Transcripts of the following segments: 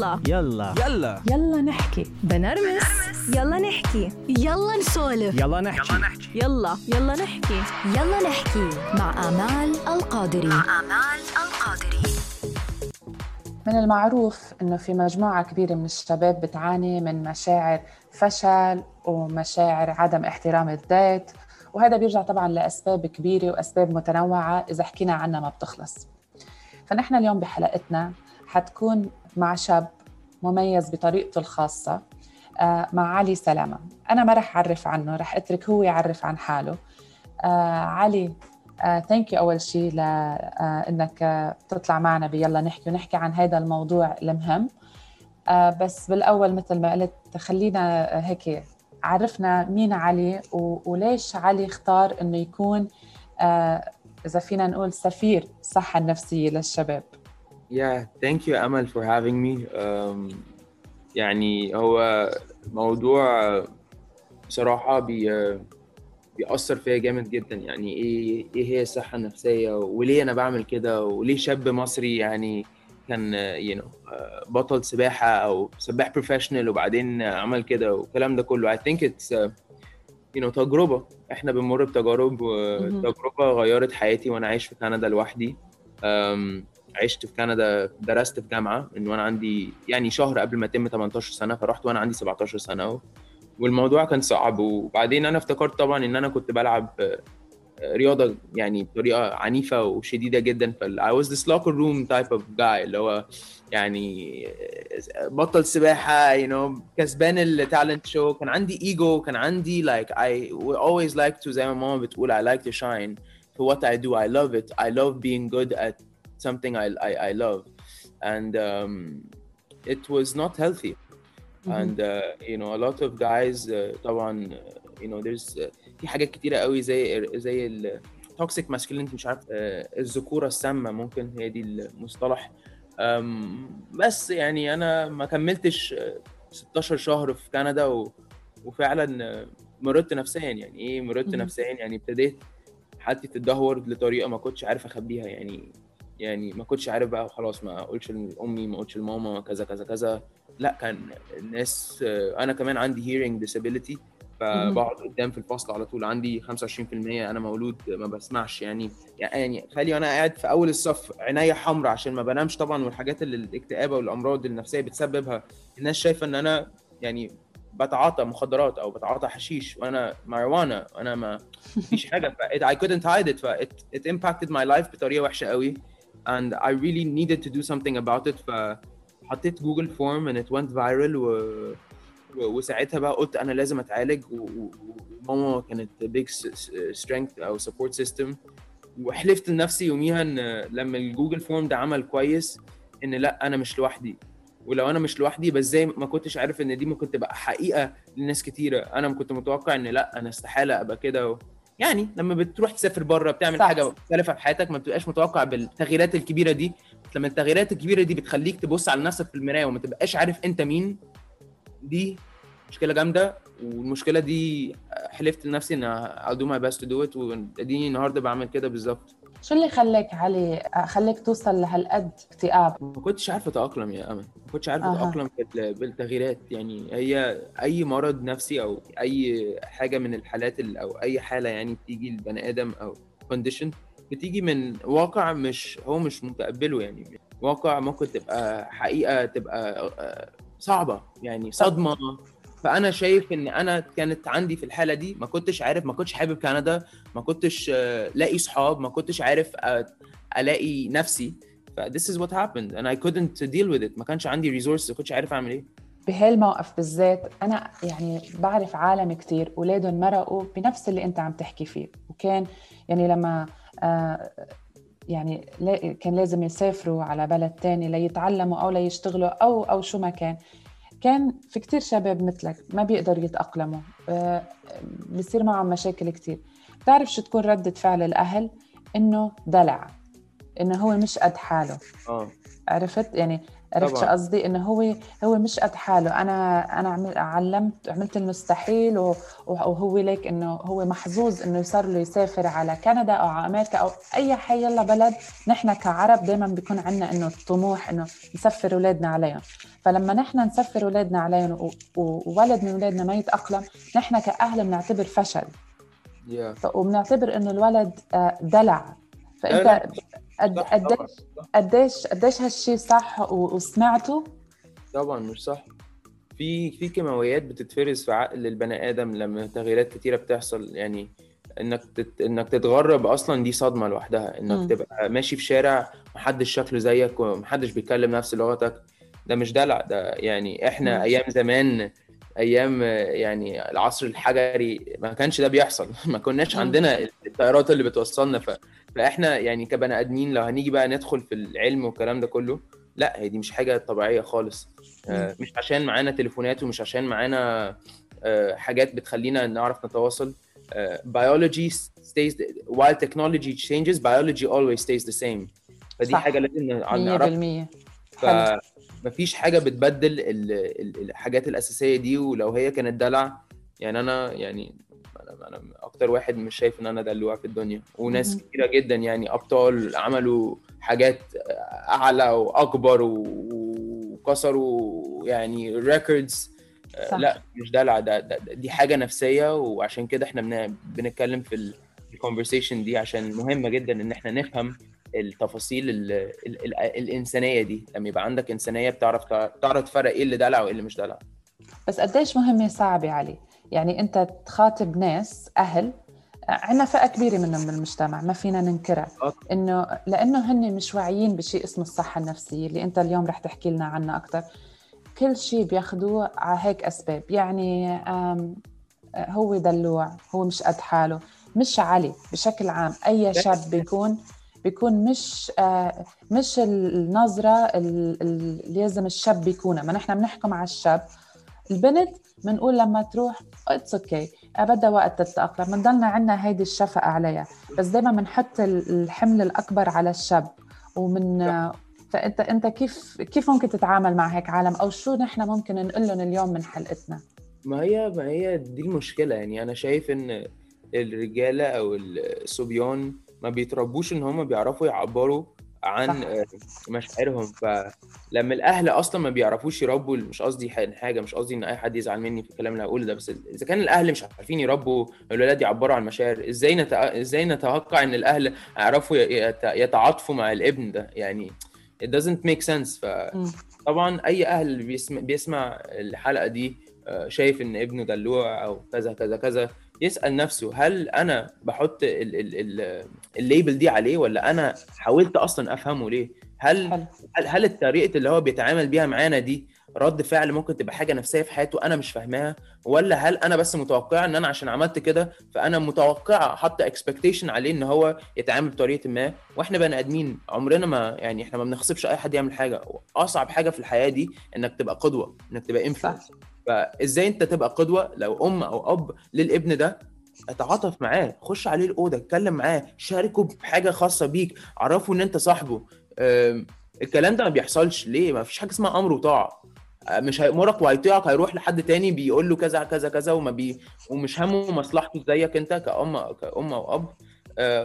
يلا. يلا. يلا. يلا نحكي. بنرمس. يلا نحكي. يلا نسولف. يلا نحكي. يلا يلا. نحكي. يلا نحكي. مع آمال القادري. آمال القادري. من المعروف إنه في مجموعة كبيرة من الشباب بتعاني من مشاعر فشل ومشاعر عدم احترام الذات وهذا بيرجع طبعا لأسباب كبيرة وأسباب متنوعة إذا حكينا عنها ما بتخلص. فنحن اليوم بحلقتنا حتكون مع شاب مميز بطريقته الخاصة آه، مع علي سلامة. أنا ما رح أعرف عنه رح أترك هو يعرف عن حاله. آه، علي ثانك يو أول شيء لأنك تطلع معنا بيلا نحكي ونحكي عن هذا الموضوع المهم. آه، بس بالأول مثل ما قلت خلينا هيك عرفنا مين علي وليش علي اختار إنه يكون إذا فينا نقول سفير الصحه النفسيه للشباب. Yeah, thank you Amal for having me. Um, يعني هو موضوع بصراحة بي بيأثر فيا جامد جدا. يعني إيه إيه هي الصحة النفسية وليه أنا بعمل كده وليه شاب مصري يعني كان you know بطل سباحة أو سباح professional وبعدين عمل كده والكلام ده كله. I think it's uh, you know تجربة. إحنا بنمر بتجارب وتجربة غيرت حياتي وأنا عايش في كندا لوحدي. um, عشت في كندا درست في جامعة من وأنا عندي يعني شهر قبل ما اتم 18 سنة فرحت وأنا عندي 17 سنة والموضوع كان صعب وبعدين أنا افتكرت طبعا إن أنا كنت بلعب رياضة يعني بطريقة عنيفة وشديدة جدا فال I was this locker room type of guy اللي هو يعني بطل سباحة you know كسبان التالنت شو كان عندي ايجو كان عندي like I always like to زي ما ماما بتقول I like to shine for what I do. I love it. I love being good at something I, I, I love. And um, it was not healthy. Mm-hmm. And, uh, you know, a lot of guys, uh, طبعا, uh, you know, there's uh, في حاجات كتيرة قوي زي زي ال toxic masculinity مش عارف uh, الذكورة السامة ممكن هي دي المصطلح. Um, بس يعني أنا ما كملتش 16 شهر في كندا و, وفعلا مرضت نفسيا يعني إيه مرضت. نفسيا يعني ابتديت حالتي تتدهور لطريقة ما كنتش عارف أخبيها يعني يعني ما كنتش عارف بقى خلاص ما اقولش لأمي ما اقولش لماما كذا كذا كذا. لا كان الناس أنا كمان عندي hearing disability فبقعد قدام في الفصل على طول عندي 25% أنا مولود ما بسمعش يعني. يعني خلي وأنا قاعد في أول الصف عينيا حمراء عشان ما بنامش طبعا والحاجات اللي الاكتئاب والأمراض النفسية بتسببها. الناس شايفة إن أنا يعني بتعاطى مخدرات أو بتعاطى حشيش وأنا ماريجوانا أنا ما فيش حاجة ف I couldn't hide it ف it, it impacted my life بطريقة وحشة قوي. And I really needed to do something about it. فحطيت Google Form and it went viral و... وساعتها بقى قلت أنا لازم أتعالج وماما كانت big strength أو support system. وحلفت لنفسي يوميها إن لما ال Google Form ده عمل كويس إن لأ أنا مش لوحدي. ولو أنا مش لوحدي بس زي ما كنتش عارف إن دي ممكن تبقى حقيقة لناس كتيرة. أنا كنت متوقع إن لأ أنا استحالة أبقى كده. يعني لما بتروح تسافر بره بتعمل صح. حاجة مختلفة في حياتك ما بتبقاش متوقع بالتغييرات الكبيرة دي. لما التغييرات الكبيرة دي بتخليك تبص على نفسك في المراية وما تبقاش عارف أنت مين دي مشكلة جامدة. والمشكلة دي حلفت لنفسي إن I'll do my best to do it واديني النهارده بعمل كده بالظبط. شو اللي خلاك علي خليك توصل لهالقد اكتئاب؟ ما كنتش عارف أتأقلم يا أمل. ما كنتش عارف أتأقلم بالتغييرات. يعني هي أي مرض نفسي أو أي حاجة من الحالات أو أي حالة يعني بتيجي لبني آدم أو كونديشن بتيجي من واقع مش هو مش متقبله يعني. واقع ممكن تبقى حقيقة تبقى صعبة. يعني صدمة. فأنا شايف إن أنا كانت عندي في الحالة دي ما كنتش عارف ما كنتش حابب كندا ما كنتش لاقي صحاب ما كنتش عارف ألاقي نفسي. ف this is what happened and I couldn't deal with it. ما كانش عندي resources ما كنتش عارف أعمل إيه. بهالموقف بالذات أنا يعني بعرف عالم كتير اولادهم مرقوا بنفس اللي أنت عم تحكي فيه. وكان يعني لما آه يعني كان لازم يسافروا على بلد تاني ليتعلموا أو ليشتغلوا أو أو شو ما كان. كان في كتير شباب مثلك ما بيقدروا يتأقلموا آه بصير معهم مشاكل كتير. بتعرف شو تكون ردة فعل الأهل؟ إنه دلع إنه هو مش قد حاله. آه. عرفت؟ يعني عرفت شو قصدي؟ إنه هو هو مش قد حاله. أنا أنا عمل علمت عملت المستحيل وهو ليك إنه هو محظوظ إنه صار له يسافر على كندا أو على أمريكا أو أي حي يلا بلد. نحن كعرب دائما بيكون عندنا إنه الطموح إنه نسفر اولادنا عليهم. فلما نحن نسفر اولادنا عليهم وولد من اولادنا ما يتأقلم نحن كأهل بنعتبر فشل. ف- وبنعتبر إنه الولد آه، دلع. فإنت قديش. قديش قديش هالشي صح وسمعته طبعا مش صح في في كيماويات بتتفرز في عقل البني آدم لما تغييرات كتيرة بتحصل يعني إنك تت... إنك تتغرب أصلا دي صدمة لوحدها. إنك تبقى ماشي في شارع محدش شكله زيك ومحدش بيتكلم نفس لغتك ده مش دلع ده يعني إحنا مم. أيام زمان أيام آه، يعني العصر الحجري ما كانش ده بيحصل. ما كناش مم. عندنا الطيارات اللي بتوصلنا. ف... فإحنا يعني كبني آدمين لو هنيجي بقى ندخل في العلم والكلام ده كله لا هي دي مش حاجة طبيعية خالص. آه، مش عشان معانا تليفونات ومش عشان معانا آه، حاجات بتخلينا نعرف نتواصل. آه، biology stays while technology changes biology always stays the same. فدي صح. حاجة لازم نعرفها. بالمية. حلو. فمفيش حاجة بتبدل ال- ال- الحاجات الأساسية دي ولو هي كانت دلع يعني أنا يعني أنا أنا أكتر واحد مش شايف إن أنا دلوع في الدنيا وناس. كتيرة جدا يعني أبطال عملوا حاجات أعلى وأكبر وكسروا يعني ريكوردز. لا مش دلع ده, ده, ده دي حاجة نفسية وعشان كده إحنا بن- بنتكلم في الكونفرسيشن دي عشان مهمة جدا إن إحنا نفهم التفاصيل ال ال ال الإنسانية دي. لما يبقى عندك إنسانية بتعرف تعرف تفرق إيه اللي دلع وإيه اللي مش دلع. بس قديش مهمة صعبة علي؟ يعني أنت تخاطب ناس أهل عندنا فئة كبيرة منهم بالمجتمع ما فينا ننكرها. إنه لأنه هن مش واعيين بشيء اسمه الصحة النفسية اللي أنت اليوم رح تحكي لنا عنه أكثر كل شيء بياخدوه على هيك أسباب. يعني هو دلوع هو مش قد حاله. مش علي بشكل عام. أي شاب بيكون بيكون مش آه مش النظرة ال- ال- اللي لازم الشاب يكونها ما نحن بنحكم على الشاب. البنت بنقول لما تروح it's okay بدها وقت تتأقلم. بنضلنا عندنا هيدي الشفقة عليها. بس دايما بنحط ال- الحمل الأكبر على الشاب. ومن فأنت أنت كيف كيف ممكن تتعامل مع هيك عالم؟ أو شو نحن ممكن نقول لهم اليوم من حلقتنا؟ ما هي ما هي دي المشكلة. يعني أنا شايف إن الرجالة أو الصبيان ما بيتربوش إن هم بيعرفوا يعبروا عن صح. آه، مشاعرهم فلما الأهل أصلا ما بيعرفوش يربوا مش قصدي حاجة مش قصدي إن أي حد يزعل مني في الكلام اللي هقوله ده بس إذا كان الأهل مش عارفين يربوا الولاد يعبروا عن المشاعر إزاي نت... إزاي نتوقع إن الأهل يعرفوا يت... يتعاطفوا مع الابن ده يعني it doesn't make sense. طبعا أي أهل بيسمع, بيسمع الحلقة دي آه، شايف إن ابنه دلوع أو كذا كذا كذا يسأل نفسه هل أنا بحط ال- ال- ال- ال label دي عليه ولا أنا حاولت أصلا أفهمه ليه؟ هل هل هل الطريقة اللي هو بيتعامل بيها معانا دي رد فعل ممكن تبقى حاجة نفسية في حياته أنا مش فاهماها؟ ولا هل أنا بس متوقعه إن أنا عشان عملت كده فأنا متوقعه حاطه expectation عليه إن هو يتعامل بطريقة ما؟ وإحنا بني آدمين عمرنا ما يعني إحنا ما بنغصبش أي حد يعمل حاجة. أصعب حاجة في الحياة دي إنك تبقى قدوة إنك تبقى influence فإزاي أنت تبقى قدوة لو أم أو أب للابن ده؟ اتعاطف معاه خش عليه الأوضة اتكلم معاه شاركه بحاجة خاصة بيك عرفه إن أنت صاحبه. الكلام ده ما بيحصلش. ليه؟ ما فيش حاجة اسمها أمر وطاعة. أه، مش هيأمرك وهيطيعك هيروح لحد تاني بيقول له كذا كذا كذا وما بي ومش همه مصلحته زيك أنت كأم كأم أو أب.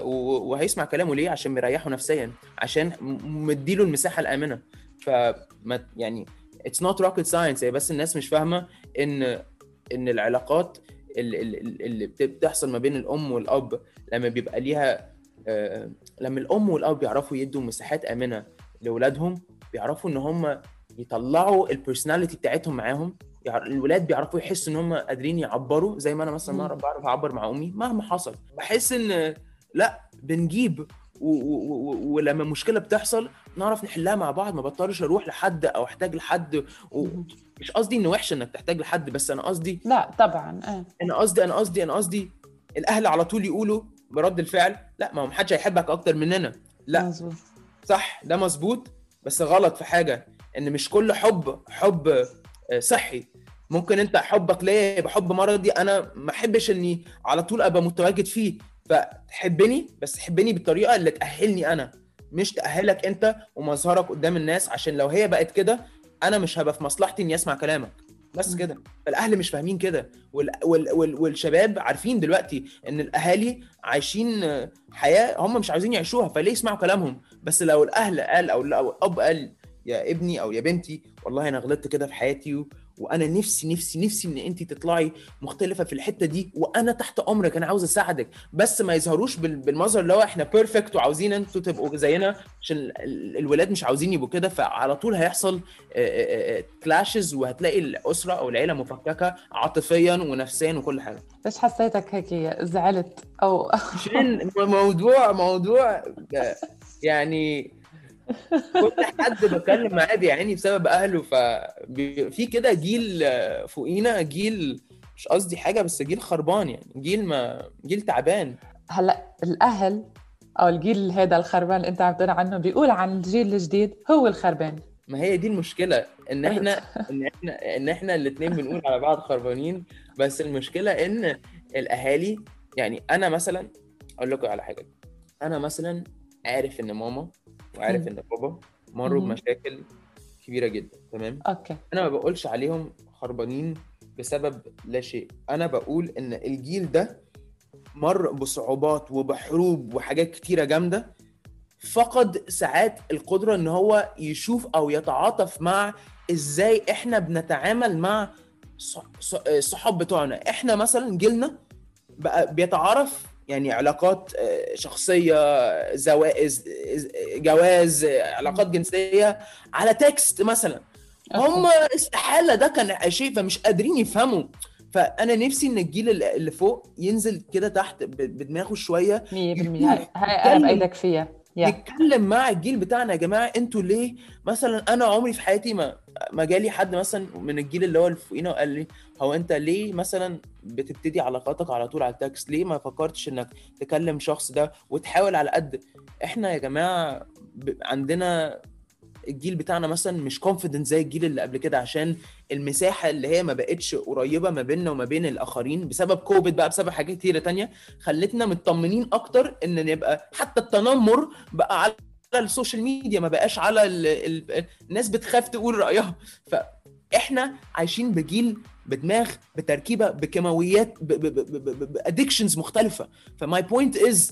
و- وهيسمع كلامه ليه؟ عشان مريحه نفسيا عشان مديله المساحة الآمنة. فما يعني it's not rocket science هي بس الناس مش فاهمة إن إن العلاقات اللي, اللي بت- بتحصل ما بين الأم والأب لما بيبقى ليها آه، لما الأم والأب بيعرفوا يدوا مساحات آمنة لاولادهم بيعرفوا إن هم يطلعوا ال personality بتاعتهم معاهم الولاد بيعرفوا يحسوا إن هم قادرين يعبروا زي ما أنا مثلا مم. بعرف أعبر مع أمي مهما حصل بحس إن لا بنجيب ولما مشكلة بتحصل نعرف نحلها مع بعض ما بضطرش أروح لحد أو أحتاج لحد ومش قصدي إنه وحش إنك تحتاج لحد بس أنا قصدي لا طبعا إيه أنا قصدي أنا قصدي أنا قصدي الأهل على طول يقولوا برد الفعل لا ما هو محدش هيحبك أكتر مننا لا. مظبوط. صح ده مظبوط بس غلط في حاجة إن مش كل حب حب آه، صحي. ممكن أنت حبك ليا يبقى حب مرضي أنا ما أحبش إني على طول أبقى متواجد فيه. فتحبني بس تحبني بالطريقة اللي تأهلني أنا. مش تأهلك أنت ومظهرك قدام الناس عشان لو هي بقت كده أنا مش هبقى في مصلحتي إني أسمع كلامك بس. كده فالأهل مش فاهمين كده وال... وال... وال... والشباب عارفين دلوقتي إن الأهالي عايشين حياة هم مش عايزين يعيشوها فليه يسمعوا كلامهم بس لو الأهل قال أو الأب قال يا ابني أو يا بنتي والله أنا غلطت كده في حياتي. وأنا نفسي نفسي نفسي إن انت تطلعي مختلفة في الحتة دي وأنا تحت أمرك أنا عاوز أساعدك. بس ما يظهروش بال- بالمظهر اللي هو إحنا perfect وعاوزين أنتوا تبقوا زينا عشان ال- ال- الولاد مش عاوزين يبقوا كده. فعلى طول هيحصل clashes وهتلاقي الأسرة أو العيلة مفككة عاطفيا ونفسيا وكل حاجة. ليش حسيتك هيك زعلت؟ أو عشان موضوع موضوع آه، يعني كل حد بكلم معاه بيعاني بسبب أهله ففي كده جيل فوقينا جيل مش قصدي حاجة بس جيل خربان يعني جيل ما جيل تعبان. هلأ الأهل أو الجيل هذا الخربان اللي أنت عم تقول عنه بيقول عن الجيل الجديد هو الخربان. ما هي دي المشكلة إن إحنا إن إحنا إن إحنا الاثنين بنقول على بعض خربانين بس المشكلة إن الأهالي يعني أنا مثلا أقول لكم على حاجة أنا مثلا عارف إن ماما وعارف. إن بابا مروا. بمشاكل كبيرة جدا تمام؟ أوكي. أنا ما بقولش عليهم خربانين بسبب لا شيء. أنا بقول إن الجيل ده مر بصعوبات وبحروب وحاجات كتيرة جامدة. فقد ساعات القدرة إن هو يشوف أو يتعاطف مع إزاي إحنا بنتعامل مع الصحاب بتوعنا. إحنا مثلا جيلنا بقى بيتعارف يعني علاقات آه، شخصية زوائز جواز علاقات جنسية على text مثلا. هم استحالة ده كان شيء فمش قادرين يفهموا. فأنا نفسي إن الجيل اللي فوق ينزل كده تحت بدماغه شوية. 100% هاي هاي أنا بأيدك فيها. يا نتكلم مع الجيل بتاعنا يا جماعة أنتوا ليه؟ مثلا أنا عمري في حياتي ما ما جالي حد مثلا من الجيل اللي هو اللي فوقينا وقال لي هو أنت ليه مثلا بتبتدي علاقاتك على طول على ال text ليه ما فكرتش إنك تكلم شخص ده وتحاول على قد؟ إحنا يا جماعة. عندنا الجيل بتاعنا مثلا مش confident زي الجيل اللي قبل كده عشان المساحة اللي هي ما بقتش قريبة ما بيننا وما بين الآخرين بسبب كوفيد بقى بسبب حاجات كتيرة تانية خلتنا مطمنين أكتر إن نبقى حتى التنمر بقى على السوشيال ميديا ما بقاش على ال... ال... الناس بتخاف تقول رأيها. فاحنا عايشين بجيل بدماغ بتركيبة بكيماويات ب addictions مختلفة. ف my point is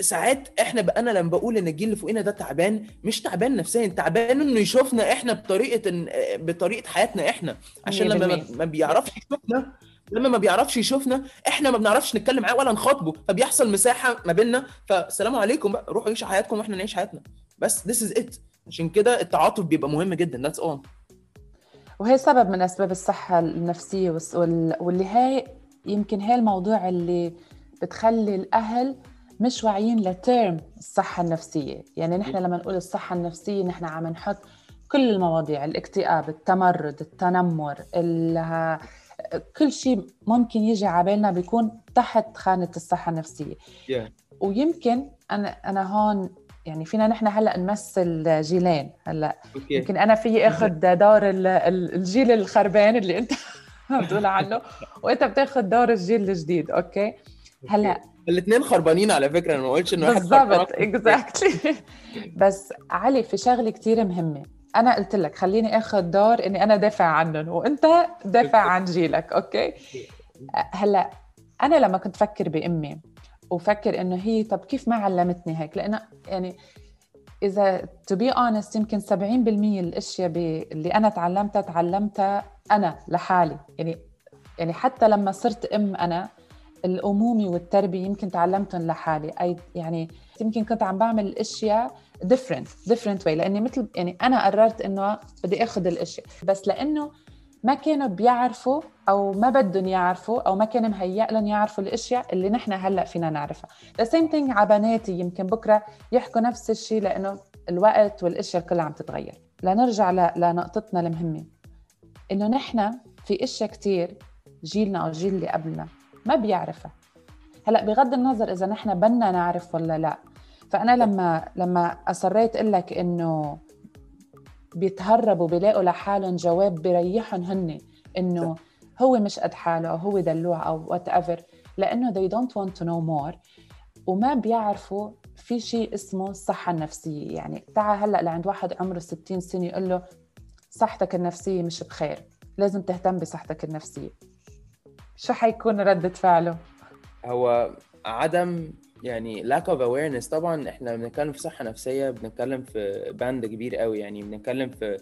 ساعات إحنا بقى أنا لما بقول ان الجيل اللي فوقنا ده تعبان مش تعبان نفسيا تعبان انه يشوفنا إحنا بطريقة إن- بطريقة حياتنا إحنا. عشان لما ما- 100%. ما بيعرفش يشوفنا لما ما بيعرفش يشوفنا إحنا ما بنعرفش نتكلم معاه ولا نخاطبه. فبيحصل مساحة ما بيننا. فالسلام عليكم بقى روحوا عيشوا حياتكم وإحنا نعيش حياتنا. بس this is it. عشان كده التعاطف بيبقى مهم جدا. That's all. وهي سبب من أسباب الصحة النفسية واللي هي يمكن هي الموضوع اللي بتخلي الأهل مش واعيين لترم الصحة النفسية. يعني نحن لما نقول الصحة النفسية نحن عم نحط كل المواضيع الاكتئاب التمرد التنمر ال- كل شيء ممكن يجي على بالنا بيكون تحت خانة الصحة النفسية. Yeah. ويمكن أنا أنا هون يعني فينا نحن هلأ نمثل جيلين. هلأ okay يمكن أنا فيي أخذ دور ال- ال- الجيل الخربان اللي أنت عم تقول عنه وأنت بتاخذ دور الجيل الجديد. okay هلأ الاثنين خربانين على فكرة أنا ما قلتش إن واحد بالضبط خربان. exactly بس علي في شغلة كتير مهمة. أنا قلت لك خليني آخذ دور إني أنا دافع عنهم وأنت دافع عن جيلك okay؟ هلأ أنا لما كنت فكر بأمي وفكر إنه هي طب كيف ما علمتني هيك؟ لأنه يعني إذا to be honest يمكن 70% الأشياء اللي أنا تعلمتها تعلمتها أنا لحالي. يعني يعني حتى لما صرت أم أنا الامومه والتربية يمكن تعلمتهم لحالي. أي يعني يمكن كنت عم بعمل الاشياء different different way لأني مثل يعني أنا قررت إنه بدي آخذ الاشياء بس لأنه ما كانوا بيعرفوا أو ما بدهم يعرفوا أو ما كان مهيأ لهم يعرفوا الإشياء اللي نحن هلأ فينا نعرفها. the same thing على بناتي. يمكن بكرة يحكوا نفس الشيء لأنه الوقت والإشياء كلها عم تتغير. لنرجع لنقطتنا المهمه إنه نحن في إشياء كتير جيلنا أو الجيل اللي قبلنا ما بيعرفها. هلأ بغض النظر إذا نحن بدنا نعرف ولا لأ فأنا لما لما أصريت أقول لك إنه بيتهربوا بيلاقوا لحالهم جواب بيريحهم هن إنه هو مش قد حاله أو هو دلوع أو whatever لأنه they don't want to know more وما بيعرفوا في شيء اسمه الصحة النفسية يعني تعال هلأ لعند واحد عمره 60 سنة يقول له صحتك النفسية مش بخير لازم تهتم بصحتك النفسية. شو حيكون ردة فعله؟ هو عدم يعني lack of awareness طبعا إحنا بنتكلم في صحة نفسية بنتكلم في band كبير قوي يعني بنتكلم في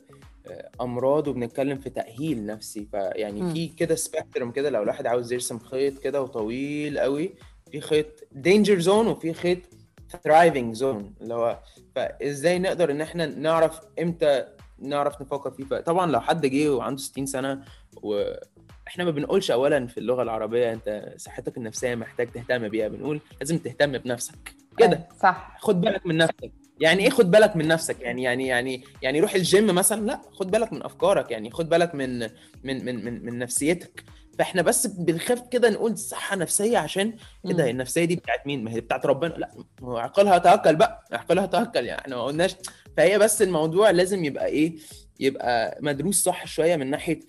آه، أمراض وبنتكلم في تأهيل نفسي فيعني. في كده spectrum كده لو الواحد عاوز يرسم خيط كده وطويل قوي في خيط danger zone وفي خيط thriving zone اللي هو فإزاي نقدر إن إحنا نعرف إمتى نعرف نفكر فيه فطبعا لو حد جه وعنده 60 سنة وإحنا ما بنقولش اولا في اللغة العربية أنت صحتك النفسية محتاج تهتم بيها بنقول لازم تهتم بنفسك كده. أي، صح. خد بالك من نفسك. يعني إيه خد بالك من نفسك؟ يعني يعني يعني يعني روح الجيم مثلا لا خد بالك من أفكارك يعني خد بالك من من من من, من نفسيتك. فإحنا بس بنخاف كده نقول صحة نفسية عشان إيه ده. النفسية دي بتاعت مين؟ ما هي بتاعت ربنا. لا عقلها توكل بقى عقلها توكل يعني إحنا ما قلناش. فهي بس الموضوع لازم يبقى إيه؟ يبقى مدروس صح شوية من ناحية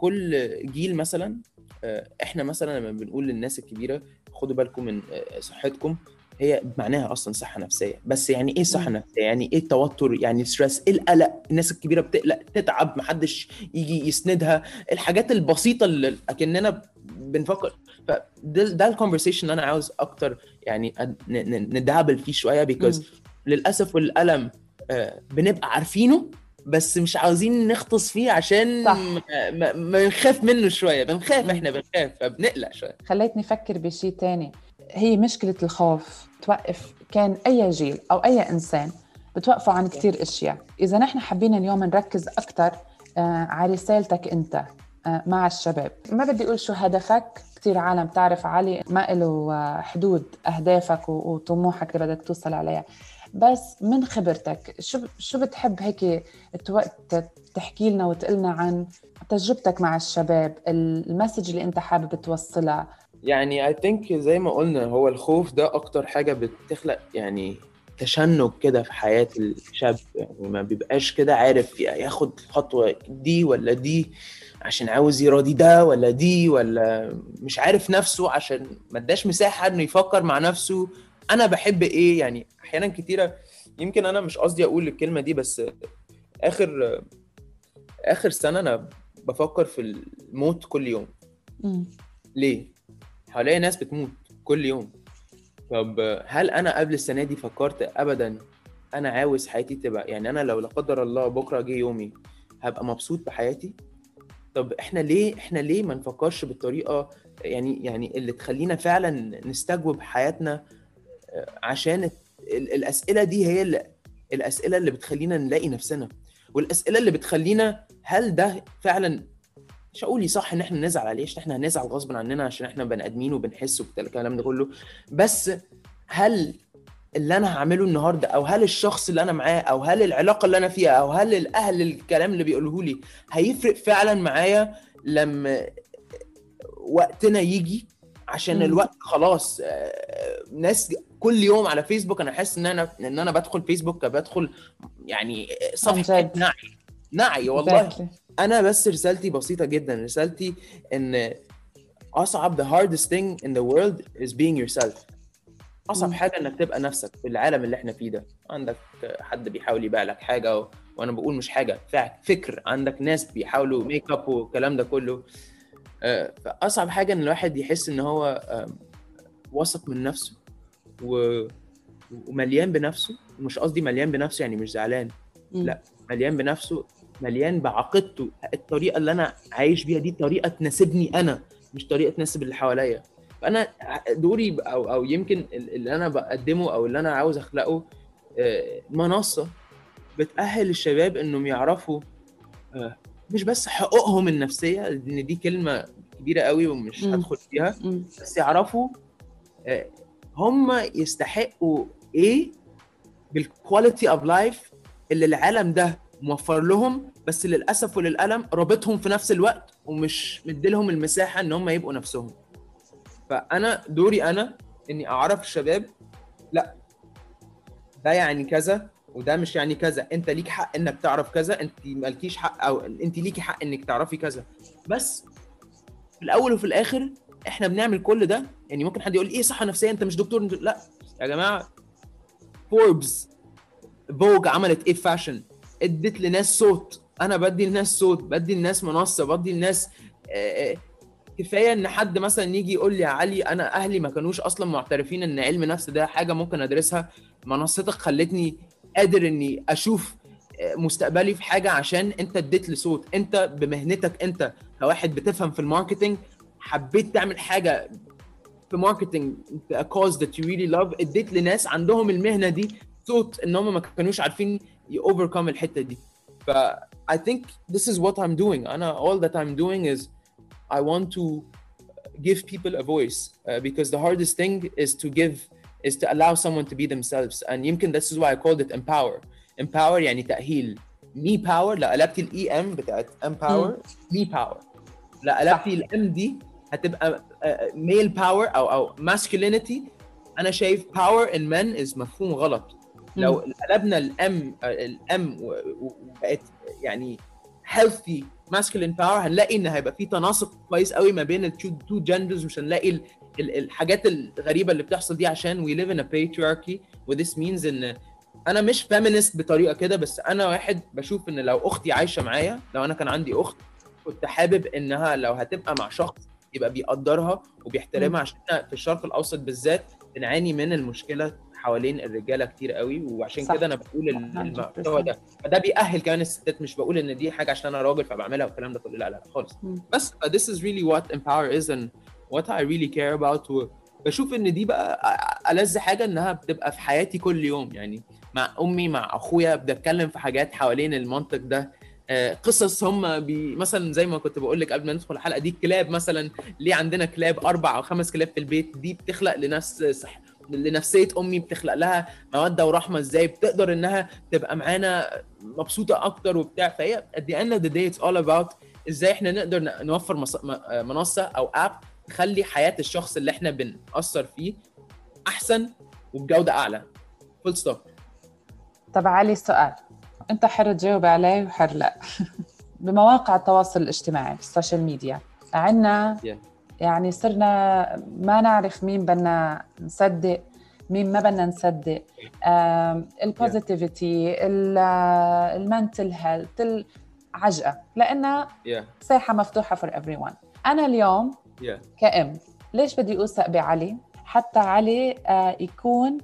كل جيل مثلا آه، إحنا مثلا لما بنقول للناس الكبيرة خدوا بالكم من آه، صحتكم هي معناها أصلا صحة نفسية. بس يعني إيه صحة. نفسية؟ يعني إيه التوتر؟ يعني stress إيه القلق؟ الناس الكبيرة بتقلق تتعب محدش يجي يسندها. الحاجات البسيطة اللي أكننا بنفكر. فده ده ال conversation اللي أنا عاوز أكتر يعني ندعبل فيه شوية because للأسف والألم آه، بنبقى عارفينه بس مش عاوزين نغطس فيه عشان صح. ما- ما بنخاف منه شوية. بنخاف. إحنا بنخاف فبنقلق شوية. خليتني أفكر بشيء تاني. هي مشكلة الخوف توقف كان أي جيل أو أي إنسان بتوقفوا عن كتير أشياء. إذا نحن حابين اليوم نركز أكتر آه على رسالتك أنت آه مع الشباب. ما بدي أقول شو هدفك. كتير عالم تعرف علي ما له آه، حدود أهدافك و- وطموحك اللي بدك توصل عليها. بس من خبرتك شو شو بتحب هيك تحكي لنا وتقلنا عن تجربتك مع الشباب ال message اللي انت حابب توصلها؟ يعني I think زي ما قلنا هو الخوف ده أكتر حاجة بتخلق يعني تشنج كده في حياة الشاب يعني ما بيبقاش كده عارف ياخد خطوة دي ولا دي عشان عاوز يراضي ده ولا دي ولا مش عارف نفسه عشان ما اداش مساحة إنه يفكر مع نفسه أنا بحب إيه يعني أحيانا كتيرة يمكن أنا مش قصدي أقول الكلمة دي بس آخر آخر سنة أنا بفكر في الموت كل يوم. ليه؟ حواليا ناس بتموت كل يوم. طب هل أنا قبل السنة دي فكرت ابدا أنا عاوز حياتي تبقى يعني أنا لو لا قدر الله بكرة جه يومي هبقى مبسوط بحياتي؟ طب إحنا ليه إحنا ليه ما نفكرش بالطريقة يعني يعني اللي تخلينا فعلا نستجوب حياتنا عشان ال- الأسئلة دي هي اللي الأسئلة اللي بتخلينا نلاقي نفسنا. والأسئلة اللي بتخلينا هل ده فعلا مش هقول صح إن إحنا نزعل عليه عشان إحنا هنزعل غصب عننا عشان إحنا بني آدمين وبنحس والكلام ده كله بس هل اللي أنا هعمله النهارده أو هل الشخص اللي أنا معاه أو هل العلاقة اللي أنا فيها أو هل الأهل الكلام اللي بيقوله لي هيفرق فعلا معايا لما وقتنا يجي؟ عشان. الوقت خلاص آه، ناس كل يوم على فيسبوك أنا حاسس إن أنا إن أنا بدخل فيسبوك بدخل يعني صفحة جد. نعي نعي والله. أنا بس رسالتي بسيطة جدا رسالتي إن أصعب the hardest thing in the world is being yourself أصعب. حاجة إنك تبقى نفسك في العالم اللي إحنا فيه ده عندك حد بيحاول يبيع لك حاجة و... وأنا بقول مش حاجة فكر عندك ناس بيحاولوا make up والكلام ده كله آه، فاصعب حاجة إن الواحد يحس إن هو واثق من نفسه و... ومليان بنفسه مش قصدي مليان بنفسه يعني مش زعلان. لا. مليان بنفسه مليان بعقيدته الطريقة اللي أنا عايش بيها دي طريقة تناسبني أنا مش طريقة تناسب اللي حواليا فأنا دوري أو أو يمكن اللي أنا بقدمه أو اللي أنا عاوز أخلقه آه، منصة بتأهل الشباب إنهم يعرفوا آه، مش بس حقوقهم النفسية لأن دي كلمة كبيرة قوي ومش. هدخل فيها. بس يعرفوا آه، هم يستحقوا إيه بال quality of life اللي العالم ده موفر لهم بس للأسف وللألم رابطهم في نفس الوقت ومش مديلهم المساحة إن هم يبقوا نفسهم فأنا دوري أنا إني أعرف الشباب لأ ده يعني كذا وده مش يعني كذا. انت ليك حق انك تعرف كذا. انت مالكيش حق أو انت ليكي حق انك تعرفي كذا. بس في الأول وفي الآخر إحنا بنعمل كل ده. يعني ممكن حد يقول إيه صحة نفسية؟ أنت مش دكتور. لا. يا جماعة فوربس فوج عملت إيه فاشن اديت لناس صوت. أنا بدي لناس صوت بدي لناس منصة بدي لناس آه، آه، كفاية إن حد مثلا يجي يقول لي يا علي أنا أهلي ما كانوش أصلا معترفين إن علم نفس ده حاجة ممكن أدرسها. منصتك خلتني قادر إني أشوف آه، مستقبلي في حاجة عشان أنت اديت لي صوت. أنت بمهنتك أنت كواحد بتفهم في ال marketing حبيت تعمل حاجة في marketing a cause that you really love اديت لناس عندهم المهنة دي صوت إن هم ما كانوش عارفين ي overcome الحتة دي. ف I think this is what I'm doing. أنا all that I'm doing is I want to give people a voice uh, because the hardest thing is to give is to allow someone to be themselves and يمكن this is why I called it empower empower يعني تأهيل me power لا قلبتي الاي ام بتاعت empower me power لا قلبتي الام دي هتبقى ميل باور أو أو masculinity أنا شايف power in men is مفهوم غلط لو قلبنا الام الام وبقت يعني healthy masculine power هنلاقي إن هيبقى في تناسق كويس قوي ما بين التو genders مش هنلاقي ال- ال- الحاجات الغريبة اللي بتحصل دي عشان we live in a patriarchy و this means إن أنا مش feminist بطريقة كده بس أنا واحد بشوف إن لو أختي عايشة معايا لو أنا كان عندي أخت كنت حابب إنها لو هتبقى مع شخص يبقى بيقدرها وبيحترمها عشان في الشرق الأوسط بالذات بنعاني من المشكلة حوالين الرجاله كتير قوي وعشان. كده أنا بقول ال- 100%. المحتوى ده فده بيأهل كمان الستات مش بقول إن دي حاجة عشان أنا راجل فبعملها والكلام ده كله لا لا خالص. بس ف this is really what empower is and what I really care about وبشوف إن دي بقى ألذ حاجة إنها بتبقى في حياتي كل يوم يعني مع أمي مع أخويا بنتكلم في حاجات حوالين المنطق ده آه، قصص هم بي مثلا زي ما كنت بقول لك قبل ما ندخل الحلقة دي الكلاب مثلا ليه عندنا كلاب أربع أو خمس كلاب في البيت دي بتخلق لنفس صح لنفسية أمي بتخلق لها مودة ورحمة إزاي بتقدر إنها تبقى معانا مبسوطة أكتر وبتاع. فهي at the end of the day it's all about إزاي إحنا نقدر نوفر منصة أو app تخلي حياة الشخص اللي إحنا بنأثر فيه أحسن وبجودة أعلى. full stop طب علي سؤال. أنت حر تجاوب عليه وحر لا. بمواقع التواصل الاجتماعي ال social media عندنا Yeah. يعني صرنا ما نعرف مين بدنا نصدق مين ما بدنا نصدق. ال positivity ال mental health عجقة. لأنها yeah. ساحه مفتوحة for every أنا اليوم yeah. كأم ليش بدي أوثق بعلي؟ حتى علي آه، يكون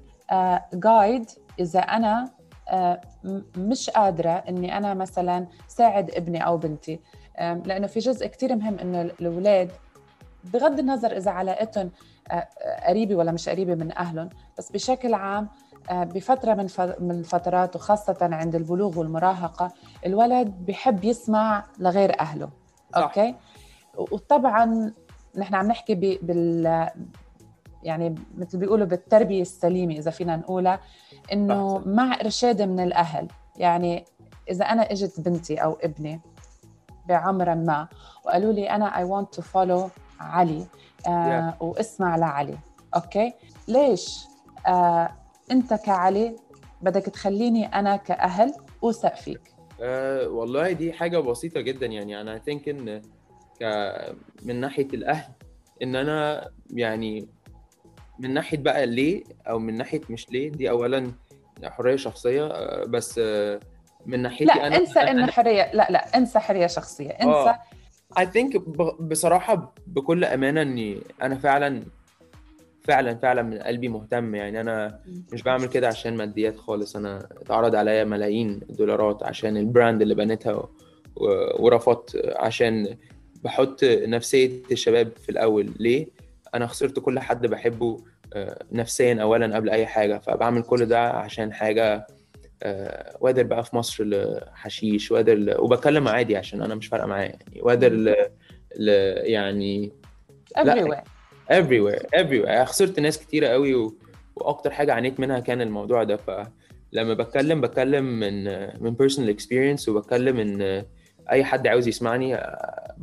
guide إذا أنا آه، م- مش قادرة إني أنا مثلا ساعد ابني أو بنتي. آم، لأنه في جزء كتير مهم إنه الأولاد بغض النظر إذا علاقتهم آه، آه، قريبة ولا مش قريبة من أهلهم بس بشكل عام آه، بفترة من من الفترات وخاصة عند البلوغ والمراهقة الولد بحب يسمع لغير أهله صح. أوكي وطبعا نحن عم نحكي بال يعني مثل بيقولوا بالتربية السليمة إذا فينا نقولها إنه. مع إرشاد من الأهل يعني إذا أنا إجت بنتي أو ابني بعمر ما وقالوا لي أنا I want to follow علي. آه واسمع لعلي. أوكي؟ ليش؟ آه أنت كعلي بدك تخليني أنا كأهل أوثق فيك؟ أه والله دي حاجة بسيطة جدا يعني. أنا think إن ك من ناحية الأهل إن أنا يعني من ناحية بقى ليه أو من ناحية مش ليه دي أولا حرية شخصية. آه، بس آه، من ناحيتي لا أنا انسى أنا- حريه لا لا انسى حرية شخصية. انسى آه. I think ب- بصراحة بكل أمانة إني أنا فعلا فعلا فعلا من قلبي مهتم. يعني أنا مش بعمل كده عشان ماديات خالص. أنا اتعرض عليا ملايين الدولارات عشان البراند اللي بنيتها و- ورفضت عشان بحط نفسية الشباب في الأول. ليه؟ أنا خسرت كل حد بحبه آه، نفسيا أولا قبل أي حاجة. فبعمل كل ده عشان حاجة آه، وادر بقى في مصر لحشيش وادر ل... وبتكلم عادي عشان أنا مش فارقة معايا يعني. وادر ل... ل... يعني everywhere. everywhere everywhere. خسرت ناس كتيرة قوي و... وأكتر حاجة عانيت منها كان الموضوع ده. فلما بتكلم بتكلم من من personal experience وبتكلم إن أي حد عاوز يسمعني آه،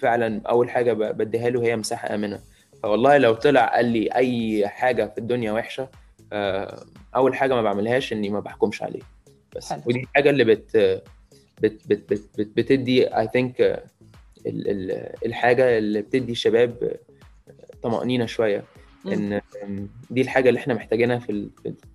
فعلا أول حاجة ب- بديها له هي مساحة آمنة. فوالله لو طلع قال لي أي حاجة في الدنيا وحشة أول حاجة ما بعملهاش إني ما بحكمش عليه. بس. حلو. ودي الحاجة اللي بت بت بت بت بت بتدي اي ثينك ال- ال- الحاجة اللي بتدي الشباب طمأنينة شوية. إن دي الحاجة اللي إحنا محتاجينها في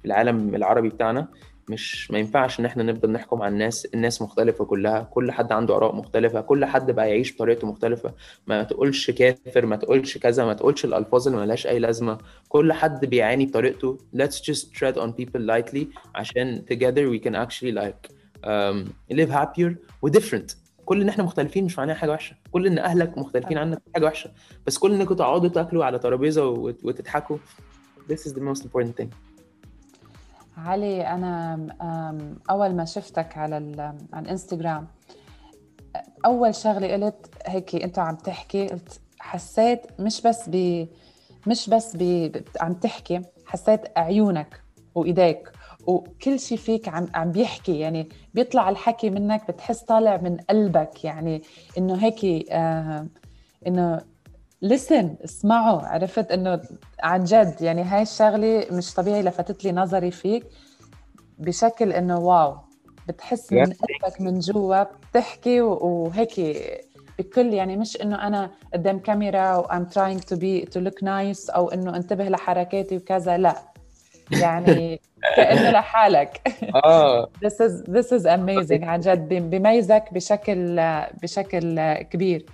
العالم العربي بتاعنا. مش ما ينفعش إن إحنا نفضل نحكم على الناس. الناس مختلفة كلها كل حد عنده آراء مختلفة كل حد بقى يعيش بطريقته مختلفة. ما تقولش كافر ما تقولش كذا ما تقولش الألفاظ اللي ملهاش أي لازمة. كل حد بيعاني بطريقته. Let's just tread on people lightly عشان together we can actually like um, live happier و different. كل إن إحنا مختلفين مش معناها حاجة وحشة. كل إن أهلك مختلفين عنك حاجة وحشة. بس كل انكم تقعدوا تاكلوا على ترابيزة وت- وتضحكوا. This is the most important thing. علي أنا أول ما شفتك على على الإنستغرام أول شغلة قلت هيك انت عم تحكي؟ قلت حسيت مش بس ب مش بس ب عم تحكي حسيت عيونك وإيديك وكل شيء فيك عم عم بيحكي. يعني بيطلع الحكي منك بتحس طالع من قلبك. يعني إنه هيك آه إنه لسن اسمعوا. عرفت إنه عن جد يعني هاي الشغلة مش طبيعي لفتت لي نظري فيك بشكل إنه واو. بتحس من قلبك من جوا بتحكي وهيك بكل يعني مش إنه أنا قدام كاميرا و I'm trying to be to look nice أو إنه انتبه لحركاتي وكذا لا. يعني كأنه لحالك. آه. This is this is amazing. عن جد بي- بيميزك بشكل بشكل كبير.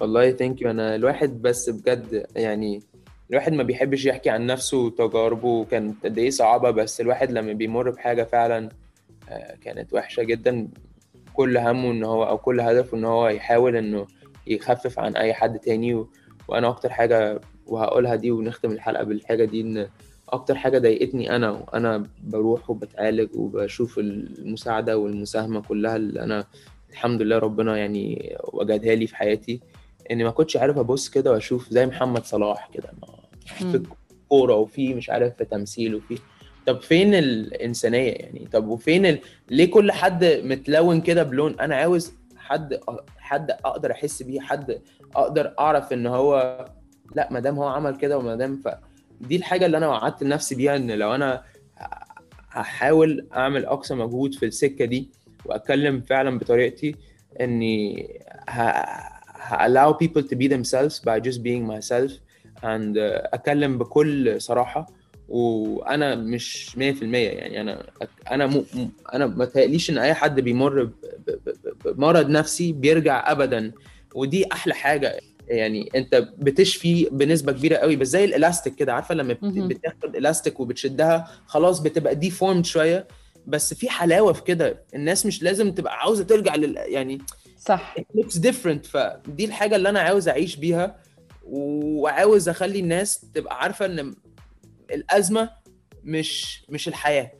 والله ثانك يو أنا الواحد بس بجد يعني الواحد ما بيحبش يحكي عن نفسه وتجاربه. كانت قد إيه صعبة بس الواحد لما بيمر بحاجة فعلا آه، كانت وحشة جدا. كل همه إن هو أو كل هدفه إن هو يحاول إنه يخفف عن أي حد تاني. وأنا أكتر حاجة وهقولها دي ونختم الحلقة بالحاجة دي إن أكتر حاجة ضايقتني أنا وأنا بروح وبتعالج وبشوف المساعدة والمساهمة كلها اللي أنا الحمد لله ربنا يعني وجدها لي في حياتي. إني ما كنتش عارف أبص كده وأشوف زي محمد صلاح كده في. كورة وفي مش عارف في تمثيل وفي. طب فين الإنسانية يعني؟ طب وفين ال... ليه كل حد متلون كده بلون؟ أنا عاوز حد حد أقدر أحس بيه حد أقدر أعرف إن هو لأ ما دام هو عمل كده وما دام ف دي الحاجة اللي أنا وعدت لنفسي بيها إن لو أنا هحاول أعمل أقصى مجهود في السكة دي وأتكلم فعلا بطريقتي إني ه... allow people to be themselves by just being myself. And uh, اتكلم بكل صراحة. وأنا مش 100% يعني أنا أنا م... أنا ما تهيأليش إن أي حد بيمر ب... ب... ب... بمرض نفسي بيرجع ابدا. ودي أحلى حاجة. يعني أنت بتشفي بنسبة كبيرة قوي بس زي الإلاستيك كده. عارفة لما بت-. بتاخد إلاستيك وبتشدها خلاص بتبقى دي فورمد شوية. بس في حلاوة في كده. الناس مش لازم تبقى عاوزة ترجع لل يعني صح. Looks different. فدي الحاجة اللي أنا عاوز أعيش بيها وعاوز أخلي الناس تبقى عارفة إن الأزمة مش مش الحياة.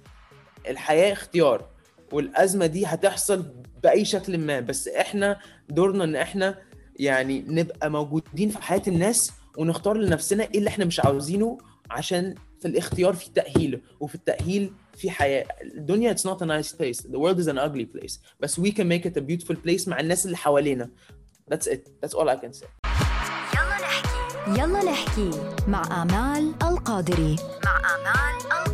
الحياة اختيار والأزمة دي هتحصل بأي شكل ما. بس إحنا دورنا إن إحنا يعني نبقى موجودين في حياة الناس ونختار لنفسنا إيه اللي إحنا مش عاوزينه عشان في الاختيار في تأهيل وفي التأهيل في حياة الدنيا it's not a nice place the world is an ugly place بس we can make it a beautiful place مع الناس اللي حوالينا that's it that's all I can say يلا نحكي يلا نحكي مع آمال القادري مع آمال